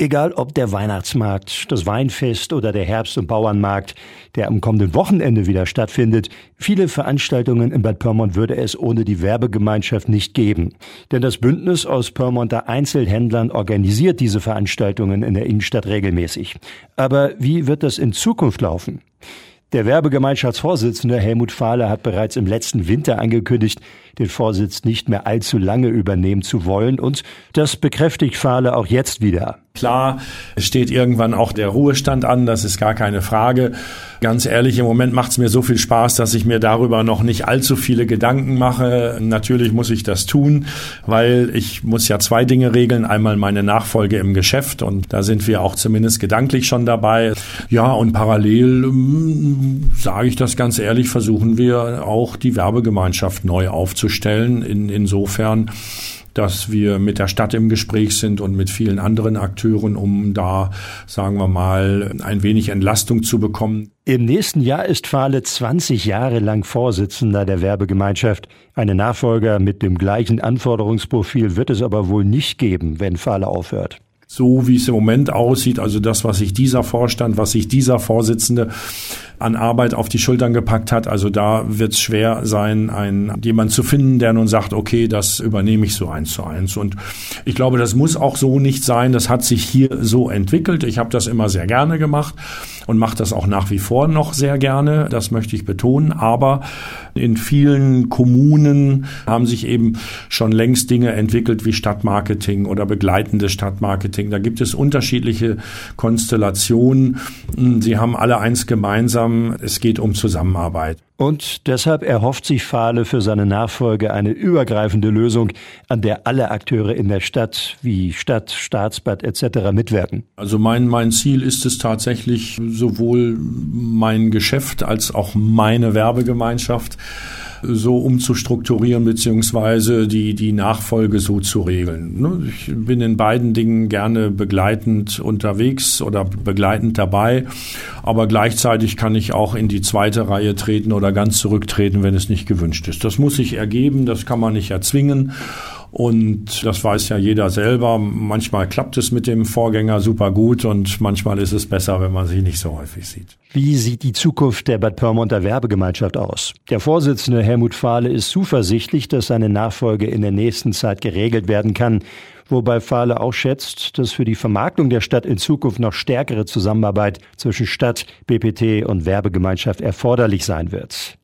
Egal ob der Weihnachtsmarkt, das Weinfest oder der Herbst- und Bauernmarkt, der am kommenden Wochenende wieder stattfindet, viele Veranstaltungen in Bad Pyrmont würde es ohne die Werbegemeinschaft nicht geben. Denn das Bündnis aus Pyrmonter Einzelhändlern organisiert diese Veranstaltungen in der Innenstadt regelmäßig. Aber wie wird das in Zukunft laufen? Der Werbegemeinschaftsvorsitzende Helmut Fahle hat bereits im letzten Winter angekündigt, den Vorsitz nicht mehr allzu lange übernehmen zu wollen und das bekräftigt Fahle auch jetzt wieder. Klar, steht irgendwann auch der Ruhestand an, das ist gar keine Frage. Ganz ehrlich, im Moment macht es mir so viel Spaß, dass ich mir darüber noch nicht allzu viele Gedanken mache. Natürlich muss ich das tun, weil ich muss ja zwei Dinge regeln. Einmal meine Nachfolge im Geschäft und da sind wir auch zumindest gedanklich schon dabei. Ja, und parallel, hm, sage ich das ganz ehrlich, versuchen wir auch die Werbegemeinschaft neu aufzustellen. In, insofern dass wir mit der Stadt im Gespräch sind und mit vielen anderen Akteuren, um da, sagen wir mal, ein wenig Entlastung zu bekommen. Im nächsten Jahr ist Fahle 20 Jahre lang Vorsitzender der Werbegemeinschaft. Eine Nachfolger mit dem gleichen Anforderungsprofil wird es aber wohl nicht geben, wenn Fahle aufhört so wie es im Moment aussieht, also das, was sich dieser Vorstand, was sich dieser Vorsitzende an Arbeit auf die Schultern gepackt hat, also da wird es schwer sein, ein, jemand zu finden, der nun sagt, okay, das übernehme ich so eins zu eins. Und ich glaube, das muss auch so nicht sein. Das hat sich hier so entwickelt. Ich habe das immer sehr gerne gemacht und mache das auch nach wie vor noch sehr gerne. Das möchte ich betonen. Aber in vielen Kommunen haben sich eben schon längst Dinge entwickelt wie Stadtmarketing oder begleitendes Stadtmarketing Marketing. Da gibt es unterschiedliche Konstellationen. Sie haben alle eins gemeinsam. Es geht um Zusammenarbeit. Und deshalb erhofft sich Fahle für seine Nachfolge eine übergreifende Lösung, an der alle Akteure in der Stadt wie Stadt, Staatsbad etc. mitwirken. Also mein, mein Ziel ist es tatsächlich, sowohl mein Geschäft als auch meine Werbegemeinschaft so umzustrukturieren beziehungsweise die, die Nachfolge so zu regeln. Ne, ich bin in beiden Dingen gerne begleitend unterwegs oder begleitend dabei, aber gleichzeitig kann ich auch in die zweite Reihe treten oder ganz zurücktreten, wenn es nicht gewünscht ist. Das muss sich ergeben, das kann man nicht erzwingen. Und das weiß ja jeder selber. Manchmal klappt es mit dem Vorgänger super gut und manchmal ist es besser, wenn man sich nicht so häufig sieht. Wie sieht die Zukunft der Bad Pyrmonter Werbegemeinschaft aus? Der Vorsitzende Helmut Fahle ist zuversichtlich, dass seine Nachfolge in der nächsten Zeit geregelt werden kann. Wobei Fahle auch schätzt, dass für die Vermarktung der Stadt in Zukunft noch stärkere Zusammenarbeit zwischen Stadt, BPT und Werbegemeinschaft erforderlich sein wird.